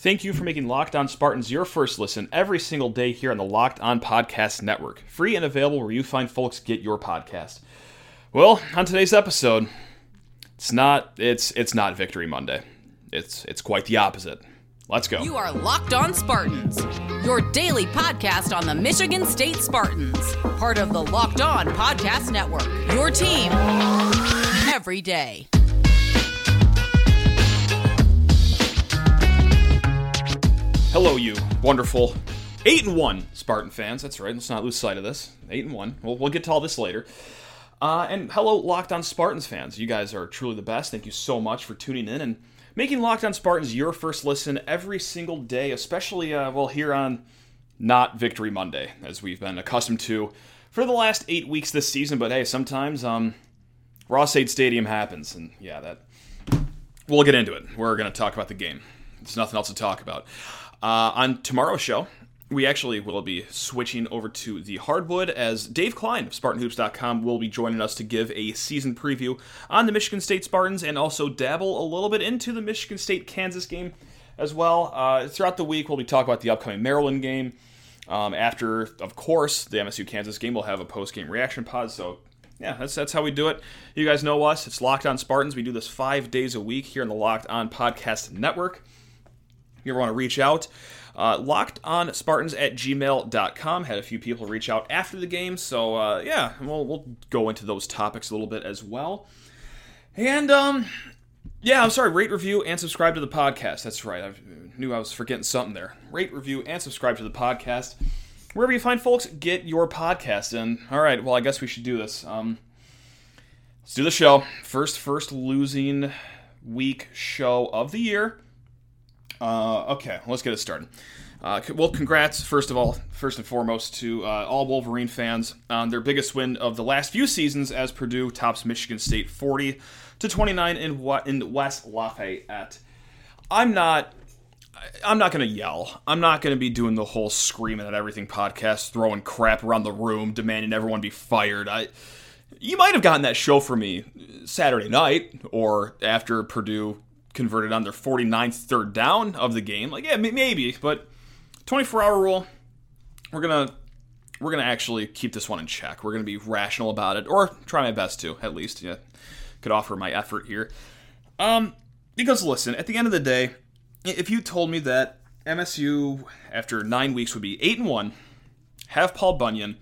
Thank you for making Locked On Spartans your first listen every single day here on the Locked On Podcast Network. Free and available where you find folks get your podcast. Well, on today's episode, it's not it's it's not Victory Monday. It's it's quite the opposite. Let's go. You are Locked On Spartans, your daily podcast on the Michigan State Spartans, part of the Locked On Podcast Network. Your team every day. Hello, you wonderful eight and one Spartan fans. That's right. Let's not lose sight of this. Eight and one. We'll, we'll get to all this later. Uh, and hello, Locked On Spartans fans. You guys are truly the best. Thank you so much for tuning in and making Locked On Spartans your first listen every single day, especially uh, well here on not Victory Monday, as we've been accustomed to for the last eight weeks this season. But hey, sometimes um, Ross-Ade Stadium happens, and yeah, that we'll get into it. We're going to talk about the game. There's nothing else to talk about. Uh, on tomorrow's show, we actually will be switching over to the hardwood as Dave Klein of SpartanHoops.com will be joining us to give a season preview on the Michigan State Spartans and also dabble a little bit into the Michigan State Kansas game as well. Uh, throughout the week, we'll be talking about the upcoming Maryland game. Um, after, of course, the MSU Kansas game, we'll have a post game reaction pod. So, yeah, that's that's how we do it. You guys know us. It's Locked On Spartans. We do this five days a week here in the Locked On Podcast Network. You ever want to reach out, uh, locked on Spartans at gmail.com. Had a few people reach out after the game, so uh, yeah, we'll, we'll go into those topics a little bit as well. And, um, yeah, I'm sorry, rate, review, and subscribe to the podcast. That's right, I knew I was forgetting something there. Rate, review, and subscribe to the podcast. Wherever you find folks, get your podcast. And, all right, well, I guess we should do this. Um, let's do the show. First, first losing week show of the year. Uh, okay, let's get it started. Uh, well, congrats, first of all, first and foremost, to uh, all Wolverine fans on their biggest win of the last few seasons as Purdue tops Michigan State 40 to 29 in in West Lafayette. I'm not. I'm not going to yell. I'm not going to be doing the whole screaming at everything podcast, throwing crap around the room, demanding everyone be fired. I, you might have gotten that show for me Saturday night or after Purdue converted on their 49th third down of the game. Like, yeah, maybe, but 24 hour rule, we're gonna we're gonna actually keep this one in check. We're gonna be rational about it, or try my best to, at least. Yeah, could offer my effort here. Um, because listen, at the end of the day, if you told me that MSU after nine weeks would be eight and one, have Paul Bunyan,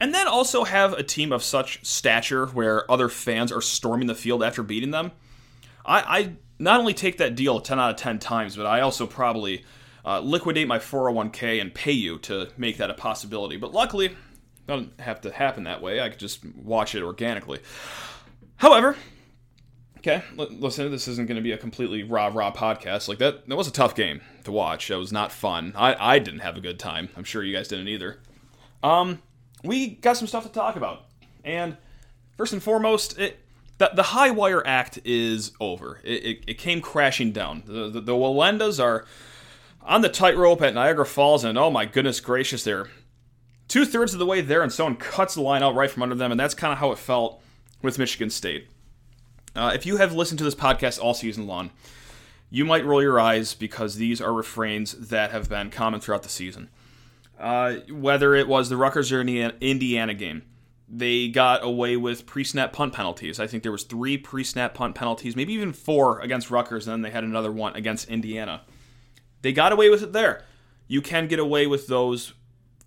and then also have a team of such stature where other fans are storming the field after beating them, I, I not only take that deal 10 out of 10 times, but I also probably uh, liquidate my 401k and pay you to make that a possibility. But luckily, doesn't have to happen that way. I could just watch it organically. However, okay, listen, this isn't going to be a completely raw, raw podcast. Like that, that was a tough game to watch. It was not fun. I, I didn't have a good time. I'm sure you guys didn't either. Um, we got some stuff to talk about, and first and foremost, it the, the high wire act is over. It, it, it came crashing down. The, the, the Wallendas are on the tightrope at Niagara Falls, and oh my goodness gracious, they're two thirds of the way there, and someone cuts the line out right from under them, and that's kind of how it felt with Michigan State. Uh, if you have listened to this podcast all season long, you might roll your eyes because these are refrains that have been common throughout the season. Uh, whether it was the Rutgers or Indiana game, they got away with pre-snap punt penalties. I think there was three pre-snap punt penalties, maybe even four against Rutgers, and then they had another one against Indiana. They got away with it there. You can get away with those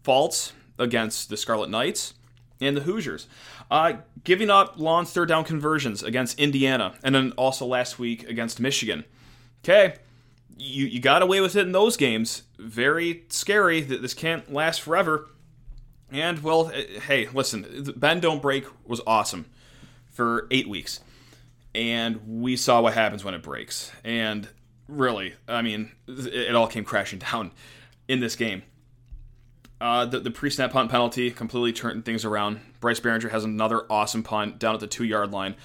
faults against the Scarlet Knights and the Hoosiers. Uh, giving up long third down conversions against Indiana, and then also last week against Michigan. Okay, you, you got away with it in those games. Very scary that this can't last forever. And well, eh, hey, listen, Bend Don't Break was awesome for eight weeks, and we saw what happens when it breaks. And really, I mean, it all came crashing down in this game. Uh, the, the pre-snap punt penalty completely turned things around. Bryce Baringer has another awesome punt down at the two-yard line.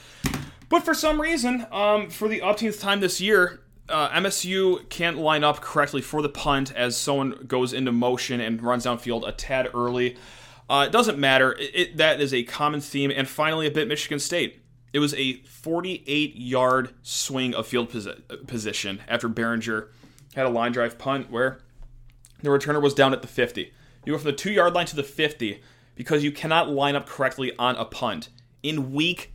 But for some reason, um, for the umpteenth time this year, uh, MSU can't line up correctly for the punt as someone goes into motion and runs downfield a tad early. Uh, it doesn't matter. It, it, that is a common theme. And finally, a bit Michigan State. It was a 48 yard swing of field posi- position after Baringer had a line drive punt where the returner was down at the 50. You go from the two yard line to the 50 because you cannot line up correctly on a punt in week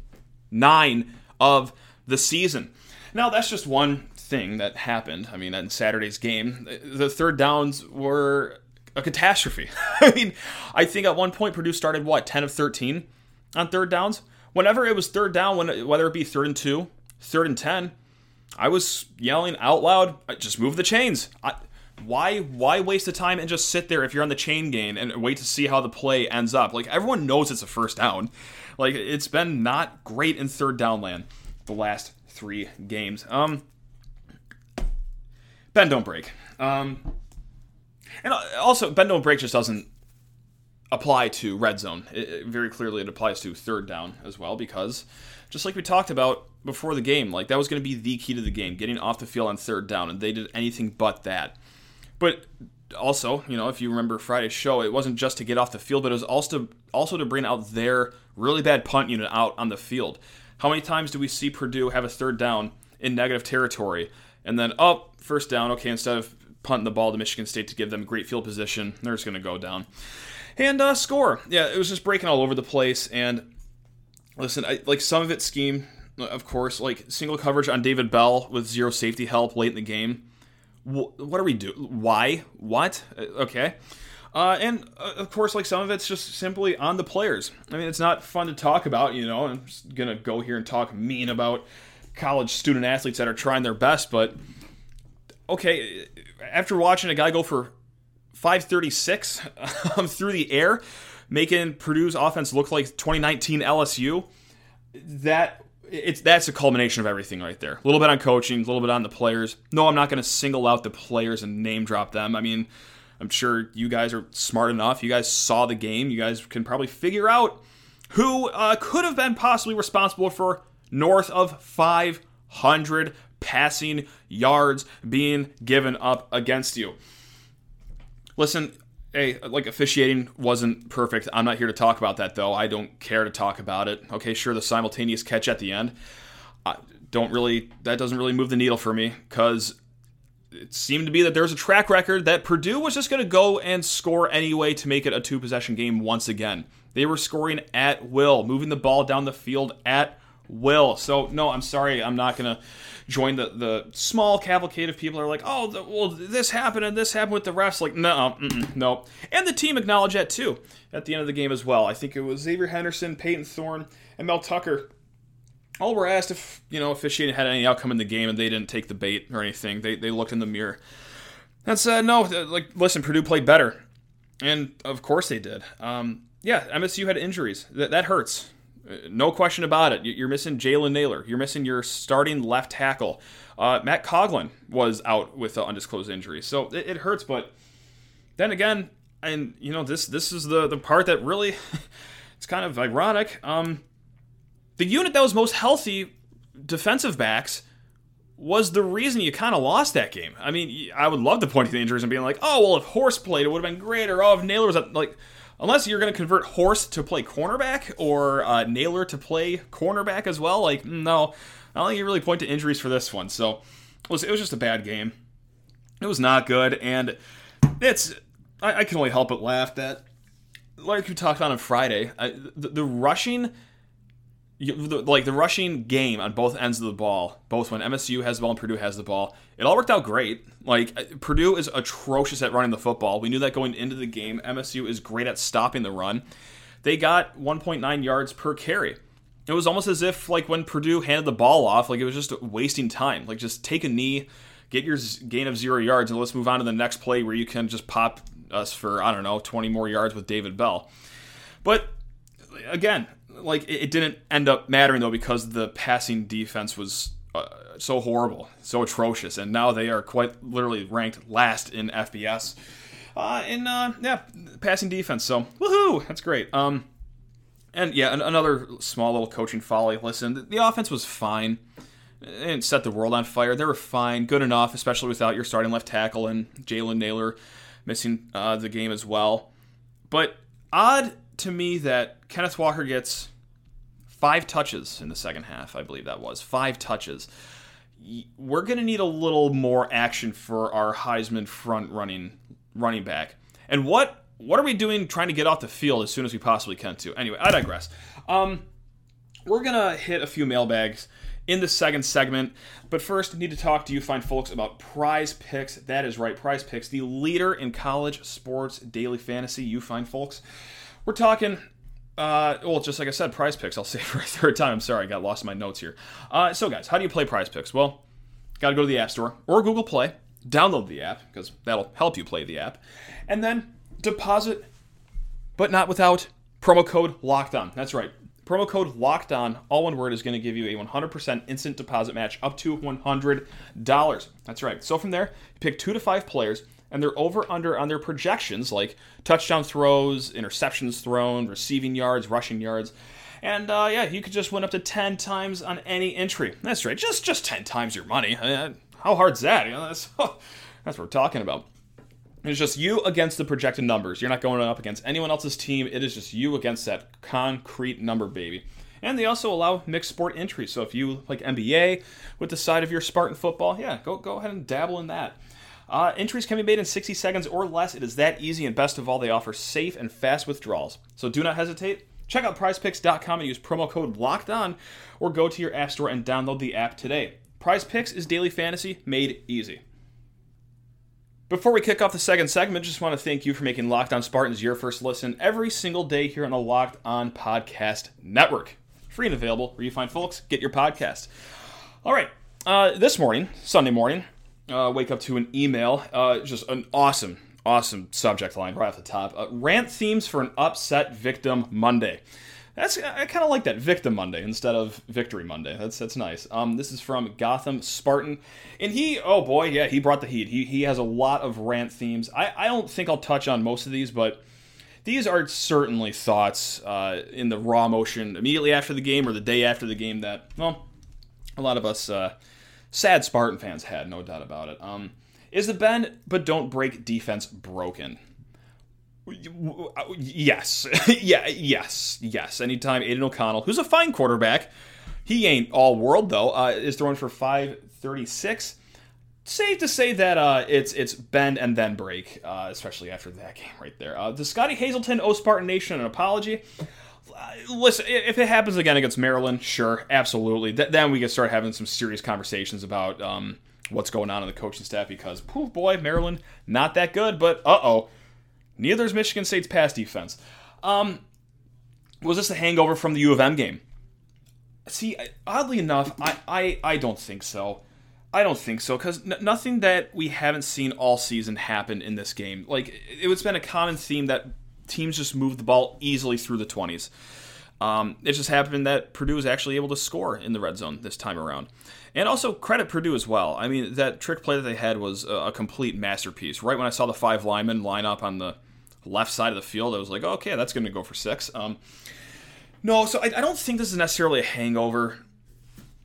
nine of the season. Now, that's just one thing that happened. I mean, in Saturday's game, the third downs were a catastrophe. I mean, I think at one point Purdue started what, 10 of 13 on third downs? Whenever it was third down, when, whether it be third and two, third and 10, I was yelling out loud, just move the chains. I, why why waste the time and just sit there if you're on the chain gain and wait to see how the play ends up? Like everyone knows it's a first down. Like it's been not great in third down land the last three games. Um, bend don't break. Um, and also bend don't break just doesn't apply to red zone. It, it, very clearly, it applies to third down as well because just like we talked about before the game, like that was going to be the key to the game, getting off the field on third down, and they did anything but that. But also, you know, if you remember Friday's show, it wasn't just to get off the field, but it was also to, also to bring out their really bad punt unit out on the field. How many times do we see Purdue have a third down in negative territory, and then up oh, first down? Okay, instead of punting the ball to Michigan State to give them great field position, they're just going to go down and uh, score. Yeah, it was just breaking all over the place. And listen, I, like some of it scheme, of course, like single coverage on David Bell with zero safety help late in the game what are we doing? Why? What? Uh, okay. Uh, and uh, of course, like some of it's just simply on the players. I mean, it's not fun to talk about, you know. I'm just gonna go here and talk mean about college student athletes that are trying their best, but okay, after watching a guy go for 536 um, through the air, making Purdue's offense look like 2019 LSU, that it's that's a culmination of everything right there. A little bit on coaching, a little bit on the players. No, I'm not going to single out the players and name drop them. I mean, I'm sure you guys are smart enough. You guys saw the game. You guys can probably figure out who uh, could have been possibly responsible for north of 500 passing yards being given up against you. Listen, hey, like officiating wasn't perfect. I'm not here to talk about that though. I don't care to talk about it. Okay, sure, the simultaneous catch at the end. I don't really that doesn't really move the needle for me because it seemed to be that there's a track record that Purdue was just going to go and score anyway to make it a two possession game once again. They were scoring at will, moving the ball down the field at will. So no, I'm sorry, I'm not to join the the small cavalcade of people are like, oh, the, well, this happened and this happened with the refs. Like, no, no. And the team acknowledged that too at the end of the game as well. I think it was Xavier Henderson, Payton Thorne, and Mel Tucker. All were asked if you know officiating had any outcome in the game, and they didn't take the bait or anything. They they looked in the mirror and said, no, like listen, Purdue played better, and of course they did. Um, yeah, MSU had injuries. That, that hurts. No question about it. You're missing Jalen Nailor. You're missing your starting left tackle. Uh, Matt Coghlin was out with an undisclosed injury, so it, it, hurts. But then again, and you know this this is the the part that really it's kind of ironic. Um, the unit that was most healthy, defensive backs, was the reason you kind of lost that game. I mean, I would love to point to the injuries and being like, oh well, if Horst played, it would have been great, or oh, if Nailor was like unless you're going to convert Horst to play cornerback or uh, Nailor to play cornerback as well. Like, no, I don't think you really point to injuries for this one. So it was, it was just a bad game. It was not good, and it's I, I can only help but laugh that, like we talked on on Friday, I, the, the rushing like the rushing game on both ends of the ball, both when MSU has the ball and Purdue has the ball, it all worked out great. Like uh, Purdue is atrocious at running the football. We knew that going into the game. MSU is great at stopping the run. They got 1.9 yards per carry. It was almost as if like when Purdue handed the ball off, like it was just wasting time. Like just take a knee, get your gain of zero yards, and let's move on to the next play where you can just pop us for I don't know 20 more yards with David Bell. But again, like it, didn't end up mattering though because the passing defense was uh, so horrible, so atrocious, and now they are quite literally ranked last in FBS. Uh, in uh, yeah, passing defense. So woohoo, that's great. Um, and yeah, an- another small little coaching folly. Listen, the, the offense was fine. It didn't set the world on fire. They were fine, good enough, especially without your starting left tackle and Jalen Nailor missing uh, the game as well. But odd to me that Kenneth Walker gets five touches in the second half, I believe that was. Five touches. we're going to need a little more action for our Heisman front running running back. And what what are we doing trying to get off the field as soon as we possibly can to? Anyway, I digress. Um, we're gonna hit a few mailbags in the second segment, but first, I need to talk to you fine folks about Prize Picks. That is right, Prize Picks, the leader in college sports daily fantasy. You fine folks. We're talking uh, well, just like I said, prize picks. I'll say for a third time. I'm sorry, I got lost in my notes here. Uh, so, guys, how do you play prize picks? Well, got to go to the App Store or Google Play, download the app because that'll help you play the app, and then deposit, but not without promo code Locked On. That's right. Promo code Locked On, all one word, is going to give you a 100% instant deposit match up to $100. That's right. So from there, you pick two to five players and they're over under on their projections like touchdown throws, interceptions thrown, receiving yards, rushing yards. And uh, yeah, you could just win up to 10 times on any entry. That's right, just just 10 times your money. Uh, how hard's that? You know, that's, that's what we're talking about. It's just you against the projected numbers. You're not going up against anyone else's team. It is just you against that concrete number, baby. And they also allow mixed sport entries. So if you like NBA with the side of your Spartan football, yeah, go go ahead and dabble in that. Uh, entries can be made in 60 seconds or less. It is that easy, and best of all, they offer safe and fast withdrawals. So do not hesitate. Check out prizepicks.com and use promo code LOCKED ON, or go to your app store and download the app today. Prize Picks is daily fantasy made easy. Before we kick off the second segment, just want to thank you for making Locked On Spartans your first listen every single day here on the Locked On Podcast Network. Free and available where you find folks get your podcast. All right, uh, this morning, Sunday morning, uh, wake up to an email. Uh, just an awesome, awesome subject line right off the top. Uh, rant themes for an upset victim Monday. That's I kind of like that victim Monday instead of victory Monday. That's that's nice. Um, this is from Gotham Spartan, and he oh boy yeah he brought the heat. He he has a lot of rant themes. I I don't think I'll touch on most of these, but these are certainly thoughts uh, in the raw motion immediately after the game or the day after the game that well a lot of us uh, sad Spartan fans had, no doubt about it. Um, is the bend but don't break defense broken? Yes, yeah, yes, yes. Anytime Aidan O'Connell, who's a fine quarterback, he ain't all world though, uh, is throwing for five thirty six. Safe to say that uh, it's it's bend and then break, uh, especially after that game right there. Uh, the Scottie Hazelton O Spartan Nation an apology listen, if it happens again against Maryland, sure, absolutely. Th- then we can start having some serious conversations about um, what's going on in the coaching staff because, poof, boy, Maryland, not that good, but uh oh. Neither is Michigan State's pass defense. Um, was this a hangover from the U of M game? See, oddly enough, I, I, I don't think so. I don't think so because n- nothing that we haven't seen all season happened in this game. Like it, it's been a common theme that teams just moved the ball easily through the 20s. Um, it just happened that Purdue was actually able to score in the red zone this time around. And also credit Purdue as well. I mean, that trick play that they had was a, complete masterpiece. Right when I saw the five linemen line up on the left side of the field, I was like, okay, that's going to go for six. Um, no, so I, I, don't think this is necessarily a hangover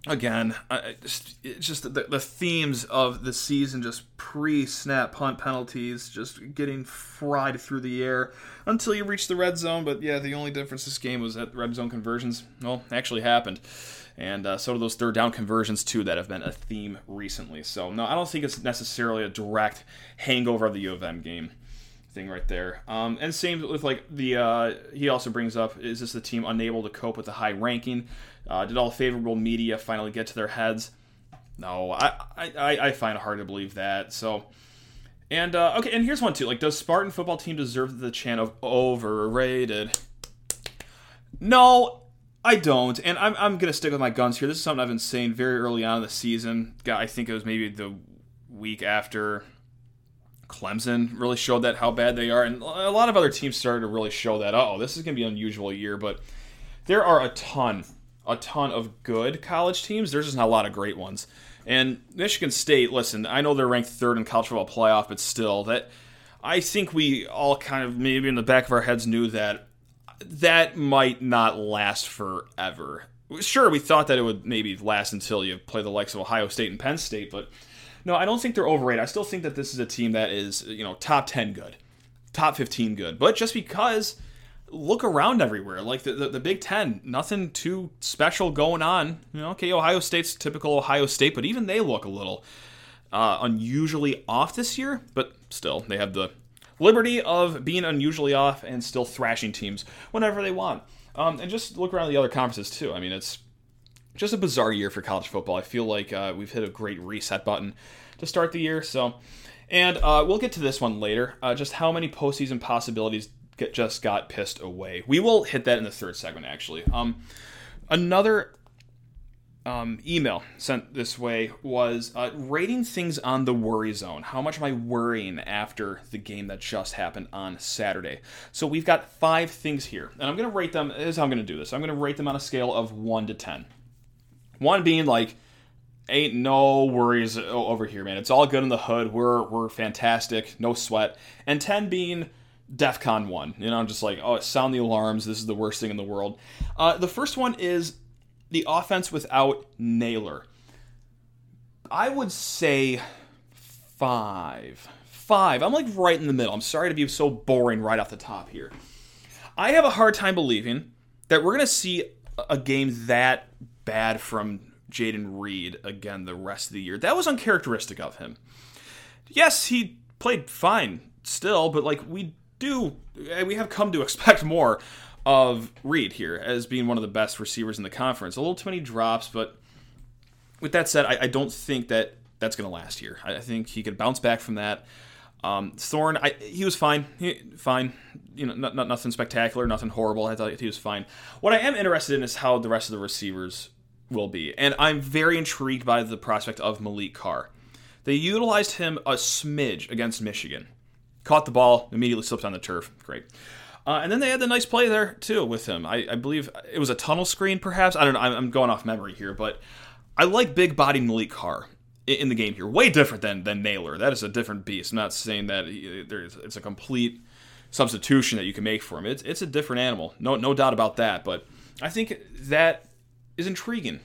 again, just, it's just the, the, themes of the season, just pre-snap punt penalties, just getting fried through the air until you reach the red zone. But yeah, the only difference this game was that red zone conversions, well, actually happened. And uh, so do those third down conversions too that have been a theme recently. So no, I don't think it's necessarily a direct hangover of the U of M game thing right there. Um, and same with like the uh, he also brings up is this the team unable to cope with the high ranking? Uh, did all favorable media finally get to their heads? No, I, I, I find it hard to believe that. So, and uh, okay, and here's one too. Like, does Spartan football team deserve the chant of overrated? No, I don't, and I'm, I'm gonna stick with my guns here. This is something I've been saying very early on in the season. I think it was maybe the week after Clemson really showed that how bad they are, and a lot of other teams started to really show that. Oh, this is gonna be an unusual year, but there are a ton a ton of good college teams. There's just not a lot of great ones. And Michigan State, listen, I know they're ranked third in college football playoff, but still, that I think we all kind of maybe in the back of our heads knew that that might not last forever. Sure, we thought that it would maybe last until you play the likes of Ohio State and Penn State, but no, I don't think they're overrated. I still think that this is a team that is, you know, top 10 good, top 15 good. But just because look around everywhere. Like the, the, the Big Ten, nothing too special going on. You know, okay, Ohio State's typical Ohio State, but even they look a little uh, unusually off this year. But still, they have the liberty of being unusually off and still thrashing teams whenever they want. Um, and just look around the other conferences too. I mean, it's just a bizarre year for college football. I feel like uh, we've hit a great reset button to start the year. So, and uh, we'll get to this one later. Uh, just how many postseason possibilities get, just got pissed away. We will hit that in the third segment, actually. Um, another um, email sent this way was uh, rating things on the worry zone. How much am I worrying after the game that just happened on Saturday? So we've got five things here, and I'm going to rate them. This is how I'm going to do this. I'm going to rate them on a scale of one to ten. One being like, ain't no worries over here, man. It's all good in the hood. We're we're fantastic, no sweat. And ten being DEFCON one. You know, I'm just like oh, sound the alarms. This is the worst thing in the world. Uh, the first one is the offense without Nailor. I would say five. Five. I'm like right in the middle. I'm sorry to be so boring right off the top here. I have a hard time believing that we're going to see a game that bad from Jayden Reed again the rest of the year. That was uncharacteristic of him. Yes, he played fine still, but like we do, we have come to expect more of Reed here as being one of the best receivers in the conference. A little too many drops, but with that said, I, I don't think that that's going to last here. I, think he could bounce back from that. Um, Thorne, I, he was fine. He, fine. You know, not, not, nothing spectacular, nothing horrible. I thought he was fine. What I am interested in is how the rest of the receivers will be. And I'm very intrigued by the prospect of Maliq Carr. They utilized him a smidge against Michigan. Caught the ball, immediately slipped on the turf. Great. Uh, and then they had the nice play there too with him. I, I, believe it was a tunnel screen, perhaps. I don't know. I'm going off memory here, but I like big body Maliq Carr in the game here. Way different than than Nailor. That is a different beast. I'm not saying that there's it's a complete substitution that you can make for him. It's it's a different animal. No no doubt about that. But I think that is intriguing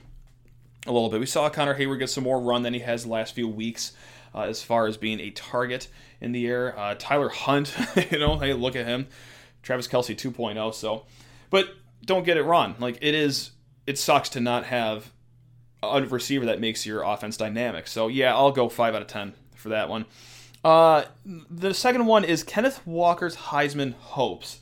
a little bit. We saw Connor Heyward get some more run than he has the last few weeks uh, as far as being a target in the air. Uh, Tyler Hunt, you know, hey, look at him. Travis Kelce 2.0. So, but don't get it wrong. Like it is, it sucks to not have a receiver that makes your offense dynamic. So yeah, I'll go five out of ten for that one. Uh, the second one is Kenneth Walker's Heisman hopes.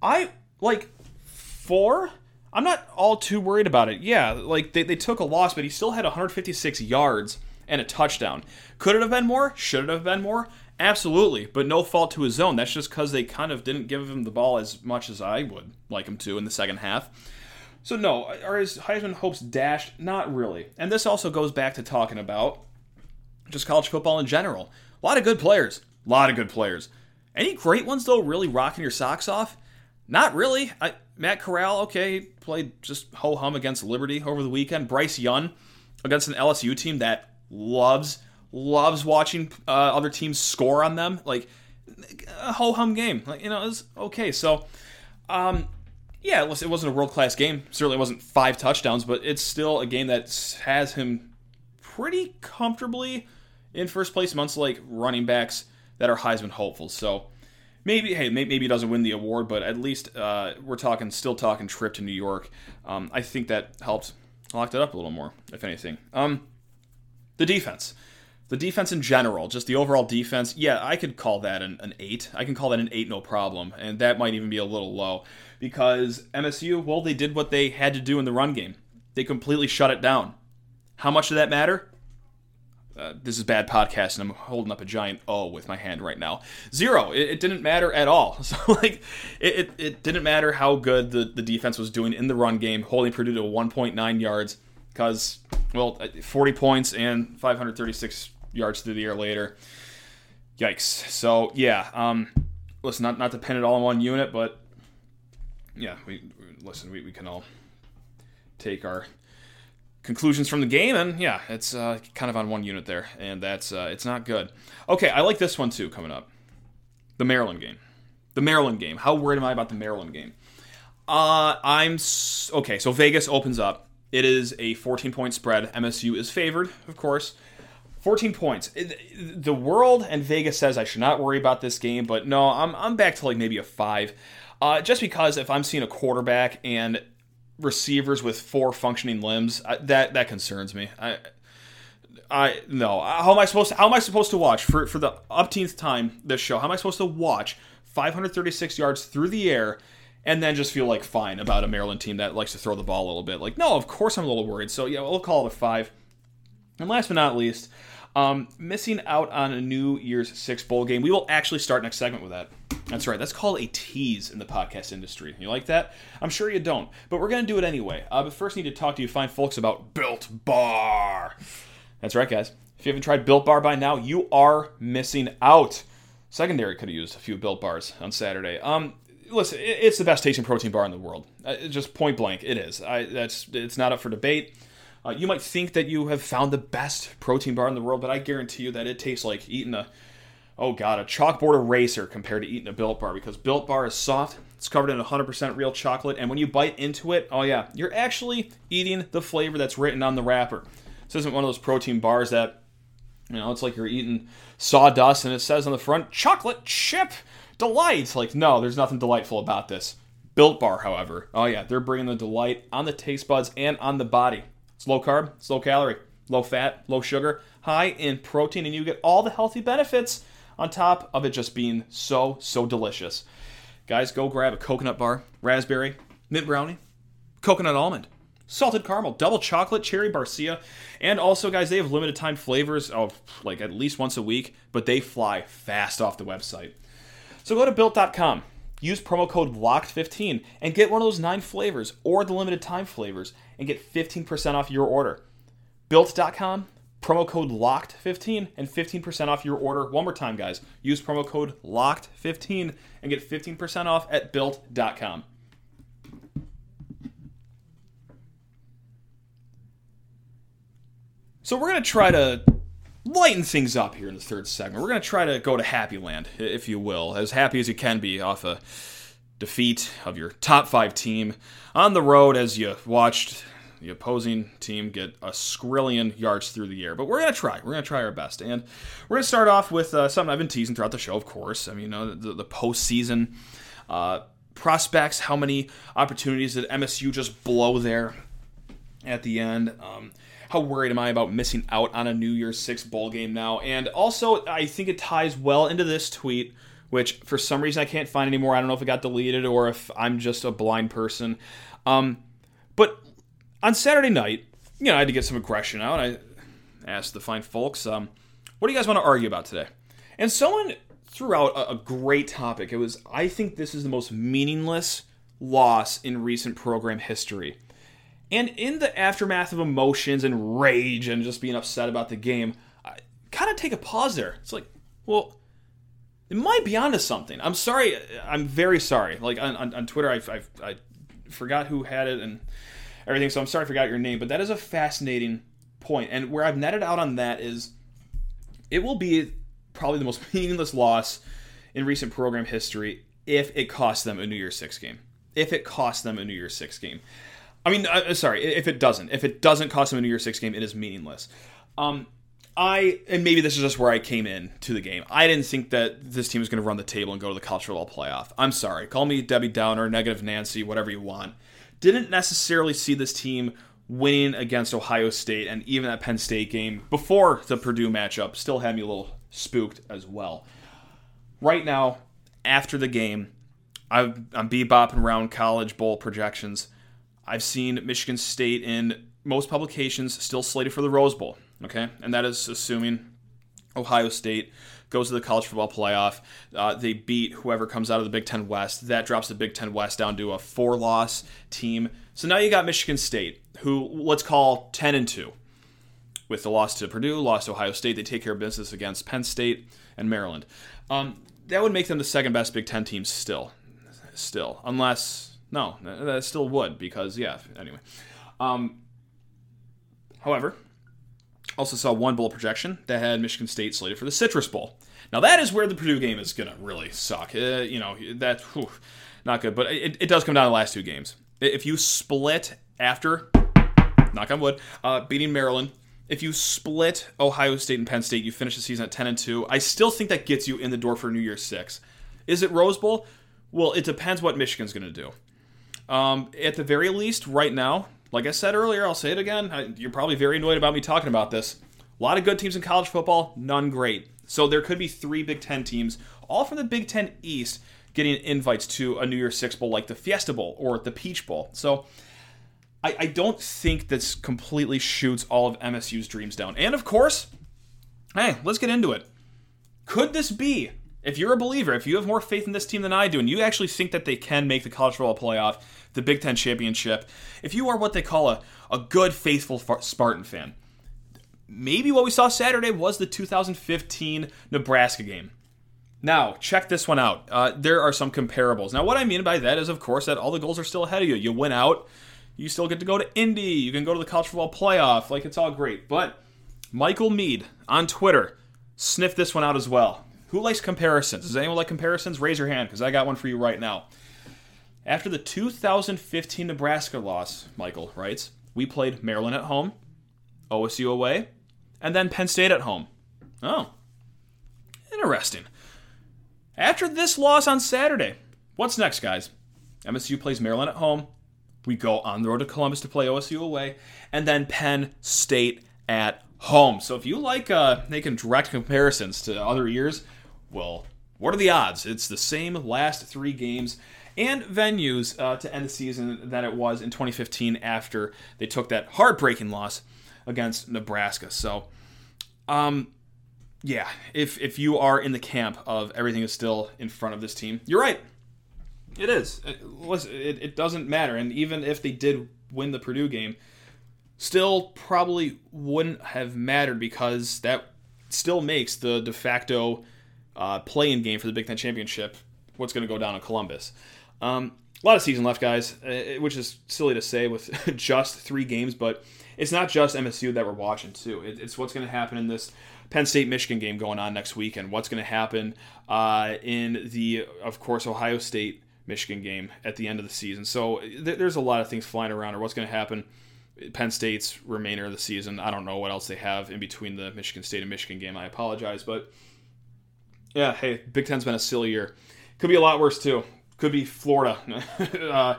I like four. I'm not all too worried about it. Yeah, like they, they took a loss, but he still had 156 yards and a touchdown. Could it have been more? Should it have been more? Absolutely, but no fault to his own. That's just because they kind of didn't give him the ball as much as I would like him to in the second half. So, no, are his Heisman hopes dashed? Not really. And this also goes back to talking about just college football in general. A lot of good players. A lot of good players. Any great ones, though, really rocking your socks off? Not really. I, Matt Corral, okay, played just ho hum against Liberty over the weekend. Bryce Young against an LSU team that loves loves watching uh, other teams score on them. Like a ho hum game. Like you know, it was okay. So, um, yeah, it, was, it wasn't a world class game. Certainly wasn't five touchdowns, but it's still a game that has him pretty comfortably in first place amongst like running backs that are Heisman hopefuls. So maybe hey maybe he doesn't win the award, but at least uh, we're talking still talking trip to New York. Um, I think that helped locked it up a little more, if anything. Um, the defense. The defense in general, just the overall defense, yeah, I could call that an, an 8. I can call that an 8 no problem, and that might even be a little low because MSU, well, they did what they had to do in the run game. They completely shut it down. How much did that matter? Uh, this is bad podcast, and I'm holding up a giant O with my hand right now. Zero. It, it didn't matter at all. So like, it, it, it, didn't matter how good the, the defense was doing in the run game, holding Purdue to 1.9 yards, because well, 40 points and 536 yards through the air later. Yikes. So yeah, um, listen, not not to pin it all in one unit, but yeah, we listen. We, we can all take our conclusions from the game, and yeah, it's uh, kind of on one unit there, and that's uh, it's not good. Okay, I like this one too coming up, the Maryland game. The Maryland game. How worried am I about the Maryland game? Uh, I'm s- okay. So Vegas opens up. It is a 14 point spread. MSU is favored, of course. 14 points. The world and Vegas says I should not worry about this game, but no, I'm, I'm back to like maybe a five. Uh, just because if I'm seeing a quarterback and receivers with four functioning limbs, I, that that concerns me. I, I no. How am I supposed to? How am I supposed to watch for for the upteenth time this show? How am I supposed to watch 536 yards through the air and then just feel like fine about a Maryland team that likes to throw the ball a little bit? Like, no, of course I'm a little worried. So yeah, we'll call it a five. And last but not least, um, missing out on a New Year's Six bowl game. We will actually start next segment with that. That's right. That's called a tease in the podcast industry. You like that? I'm sure you don't, but we're gonna do it anyway. Uh, but first, I need to talk to you fine folks about Built Bar. That's right, guys. If you haven't tried Built Bar by now, you are missing out. Secondary could have used a few Built Bars on Saturday. Um, listen, it's the best tasting protein bar in the world. Uh, just point blank, it is. I, that's it's not up for debate. Uh, you might think that you have found the best protein bar in the world, but I guarantee you that it tastes like eating a oh god, a chalkboard eraser compared to eating a Built Bar because Built Bar is soft, it's covered in 100% real chocolate, and when you bite into it, oh yeah, you're actually eating the flavor that's written on the wrapper. This isn't one of those protein bars that, you know, it's like you're eating sawdust and it says on the front, chocolate chip delight. Like, no, there's nothing delightful about this. Built Bar, however, oh yeah, they're bringing the delight on the taste buds and on the body. It's low carb, it's low calorie, low fat, low sugar, high in protein, and you get all the healthy benefits on top of it just being so, so delicious. Guys, go grab a coconut bar, raspberry, mint brownie, coconut almond, salted caramel, double chocolate, cherry barcia, and also, guys, they have limited time flavors, of like at least once a week, but they fly fast off the website. So go to built.com, use promo code LOCKED15, and get one of those nine flavors or the limited time flavors and get 15% off your order. Built.com, promo code LOCKED15 and 15% off your order. One more time, guys. Use promo code LOCKED15 and get 15% off at built.com. So we're going to try to lighten things up here in the third segment. We're going to try to go to Happy Land, if you will, as happy as you can be off a defeat of your top five team on the road as you watched the opposing team get a skrillion yards through the air. But we're going to try. We're going to try our best. And we're going to start off with uh, something I've been teasing throughout the show, of course. I mean, you know, the, the postseason uh, prospects, how many opportunities did MSU just blow there at the end? Um, how worried am I about missing out on a New Year's Six bowl game now? And also, I think it ties well into this tweet, which for some reason I can't find anymore. I don't know if it got deleted or if I'm just a blind person. Um, but on Saturday night, you know, I had to get some aggression out. I asked the fine folks, um, what do you guys want to argue about today? And someone threw out a, a great topic. It was, I think this is the most meaningless loss in recent program history. And in the aftermath of emotions and rage and just being upset about the game, I kind of take a pause there. It's like, well, it might be onto something. I'm sorry. I'm very sorry. Like on, on, on Twitter, I, I, I forgot who had it and everything. So I'm sorry I forgot your name, but that is a fascinating point. And where I've netted out on that is it will be probably the most meaningless loss in recent program history if it costs them a New Year's Six game. If it costs them a New Year's Six game. I mean, uh, sorry, if it doesn't. If it doesn't cost them a New Year's Six game, it is meaningless. Um, I and maybe this is just where I came in to the game. I didn't think that this team was going to run the table and go to the college football playoff. I'm sorry. Call me Debbie Downer, negative Nancy, whatever you want didn't necessarily see this team winning against Ohio State and even that Penn State game before the Purdue matchup still had me a little spooked as well. Right now, after the game, I'm, I'm bebopping around college bowl projections. I've seen Michigan State in most publications still slated for the Rose Bowl, okay? And that is assuming Ohio State goes to the college football playoff. Uh, they beat whoever comes out of the Big Ten West. That drops the Big Ten West down to a four loss team. So now you got Michigan State, who let's call 10 and 2. With the loss to Purdue, loss to Ohio State, they take care of business against Penn State and Maryland. Um, that would make them the second best Big Ten team still. Still. Unless, no, that still would, because, yeah, anyway. Um, however, also saw one bowl projection that had Michigan State slated for the Citrus Bowl. Now that is where the Purdue game is gonna really suck. Uh, you know that whew, not good, but it, it does come down to the last two games. If you split after, knock on wood, uh, beating Maryland if you split Ohio State and Penn State, you finish the season at 10 and 2. I still think that gets you in the door for New Year's 6. Is it Rose Bowl? Well, it depends what Michigan's going to do. Um, at the very least, right now, like I said earlier, I'll say it again. I, you're probably very annoyed about me talking about this. A lot of good teams in college football, none great. So there could be three Big Ten teams, all from the Big Ten East, getting invites to a New Year's Six Bowl like the Fiesta Bowl or the Peach Bowl. So I, I don't think this completely shoots all of MSU's dreams down. And of course, hey, let's get into it. Could this be, if you're a believer, if you have more faith in this team than I do, and you actually think that they can make the college football playoff, the Big Ten championship, if you are what they call a, a good, faithful Spartan fan, maybe what we saw Saturday was the 2015 Nebraska game. Now, check this one out. Uh, there are some comparables. Now, what I mean by that is, of course, that all the goals are still ahead of you. You win out, you still get to go to Indy, you can go to the college football playoff. Like, it's all great. But Michael Mead on Twitter sniffed this one out as well. Who likes comparisons? Does anyone like comparisons? Raise your hand because I got one for you right now. After the 2015 Nebraska loss, Michael writes, we played Maryland at home, OSU away, and then Penn State at home. Oh, interesting. After this loss on Saturday, what's next, guys? MSU plays Maryland at home. We go on the road to Columbus to play OSU away, and then Penn State at home. So if you like uh, making direct comparisons to other years, well, what are the odds? It's the same last three games and venues uh, to end the season that it was in 2015 after they took that heartbreaking loss against Nebraska. So, um, yeah, if if you are in the camp of everything is still in front of this team, you're right. It is. It, listen, it, it doesn't matter. And even if they did win the Purdue game, still probably wouldn't have mattered because that still makes the de facto uh, play-in game for the Big Ten championship what's going to go down in Columbus. Um, a lot of season left, guys, uh, which is silly to say with just three games, but it's not just MSU that we're watching too. it's what's going to happen in this Penn State Michigan game going on next week, and what's going to happen uh, in the, of course, Ohio State Michigan game at the end of the season. So th- there's a lot of things flying around, or what's going to happen. Penn State's remainder of the season. I don't know what else they have in between the Michigan State and Michigan game. I apologize, but yeah, hey, Big Ten's been a silly year. Could be a lot worse too. Could be Florida. uh,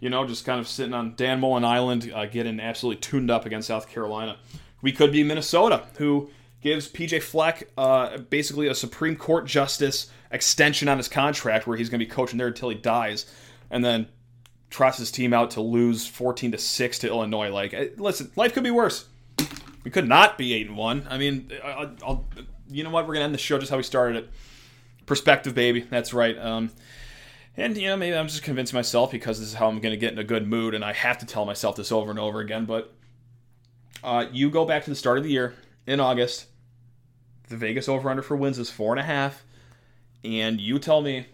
you know, just kind of sitting on Dan Mullen Island, uh, getting absolutely tuned up against South Carolina. We could be Minnesota, who gives PJ Fleck uh, basically a Supreme Court justice extension on his contract where he's going to be coaching there until he dies, and then trots his team out to lose 14 to 6 to Illinois. Like, eh, listen, life could be worse. We could not be 8 and 1. I mean, I'll, I'll, you know what? We're going to end the show just how we started it. Perspective, baby. That's right. Um, and you know, maybe I'm just convincing myself because this is how I'm going to get in a good mood, and I have to tell myself this over and over again. But uh, you go back to the start of the year in August. The Vegas over under for wins is four and a half, and you tell me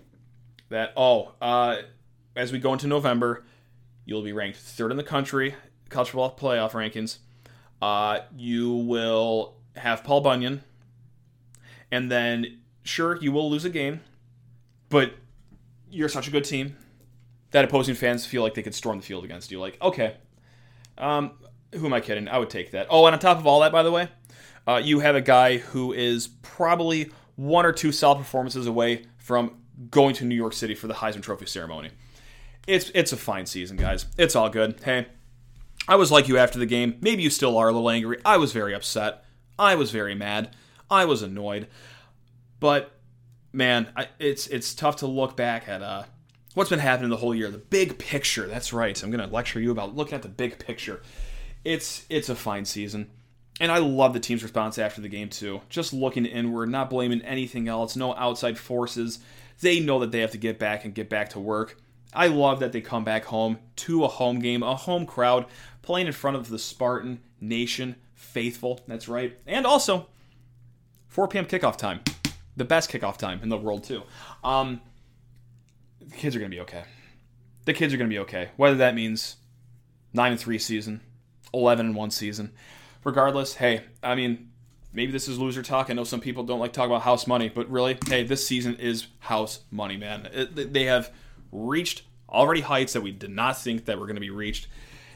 that oh, uh, as we go into November, you'll be ranked third in the country college football playoff rankings. Uh, you will have Paul Bunyan, and then sure you will lose a game, but you're such a good team that opposing fans feel like they could storm the field against you. Like, okay, um, who am I kidding? I would take that. Oh, and on top of all that, by the way, uh, you have a guy who is probably one or two solid performances away from going to New York City for the Heisman Trophy ceremony. It's it's a fine season, guys. It's all good. Hey, I was like you after the game. Maybe you still are a little angry. I was very upset. I was very mad. I was annoyed. But man, I, it's it's tough to look back at uh, what's been happening the whole year. The big picture. That's right. I'm going to lecture you about looking at the big picture. It's it's a fine season. And I love the team's response after the game too. Just looking inward, not blaming anything else, no outside forces. They know that they have to get back and get back to work. I love that they come back home to a home game, a home crowd, playing in front of the Spartan Nation faithful. That's right. And also 4 p.m. kickoff time the best kickoff time in the world too. Um, the kids are gonna be okay. The kids are gonna be okay. Whether that means nine and three season, eleven and one season, regardless. Hey, I mean, maybe this is loser talk. I know some people don't like talk about house money, but really, hey, this season is house money, man. It, they have reached already heights that we did not think that were going to be reached,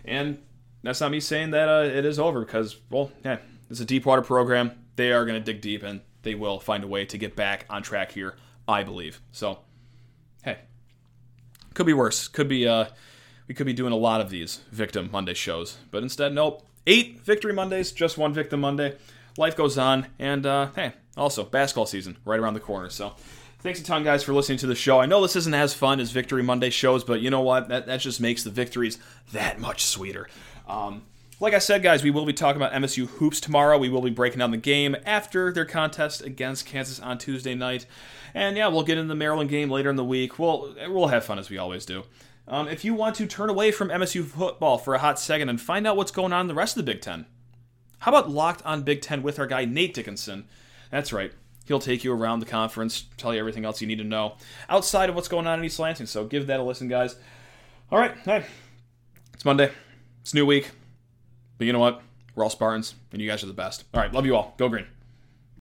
and that's not me saying that uh, it is over because, well, yeah, It's a deep water program. They are going to dig deep and they will find a way to get back on track here, I believe. So, hey, could be worse. Could be, uh, we could be doing a lot of these Victim Monday shows. But instead, nope. Eight Victory Mondays, just one Victim Monday. Life goes on. And, uh, hey, also, basketball season right around the corner. So, Thanks a ton, guys, for listening to the show. I know this isn't as fun as Victory Monday shows, but you know what? That, that just makes the victories that much sweeter. Um, like I said, guys, we will be talking about MSU hoops tomorrow. We will be breaking down the game after their contest against Kansas on Tuesday night. And yeah, we'll get into the Maryland game later in the week. We'll, we'll have fun as we always do. Um, if you want to turn away from MSU football for a hot second and find out what's going on in the rest of the Big Ten, how about Locked on Big Ten with our guy Nate Dickinson? That's right. He'll take you around the conference, tell you everything else you need to know outside of what's going on in East Lansing. So give that a listen, guys. All right, hey, it's Monday. It's new week. But you know what? We're all Spartans, and you guys are the best. All right, love you all. Go green.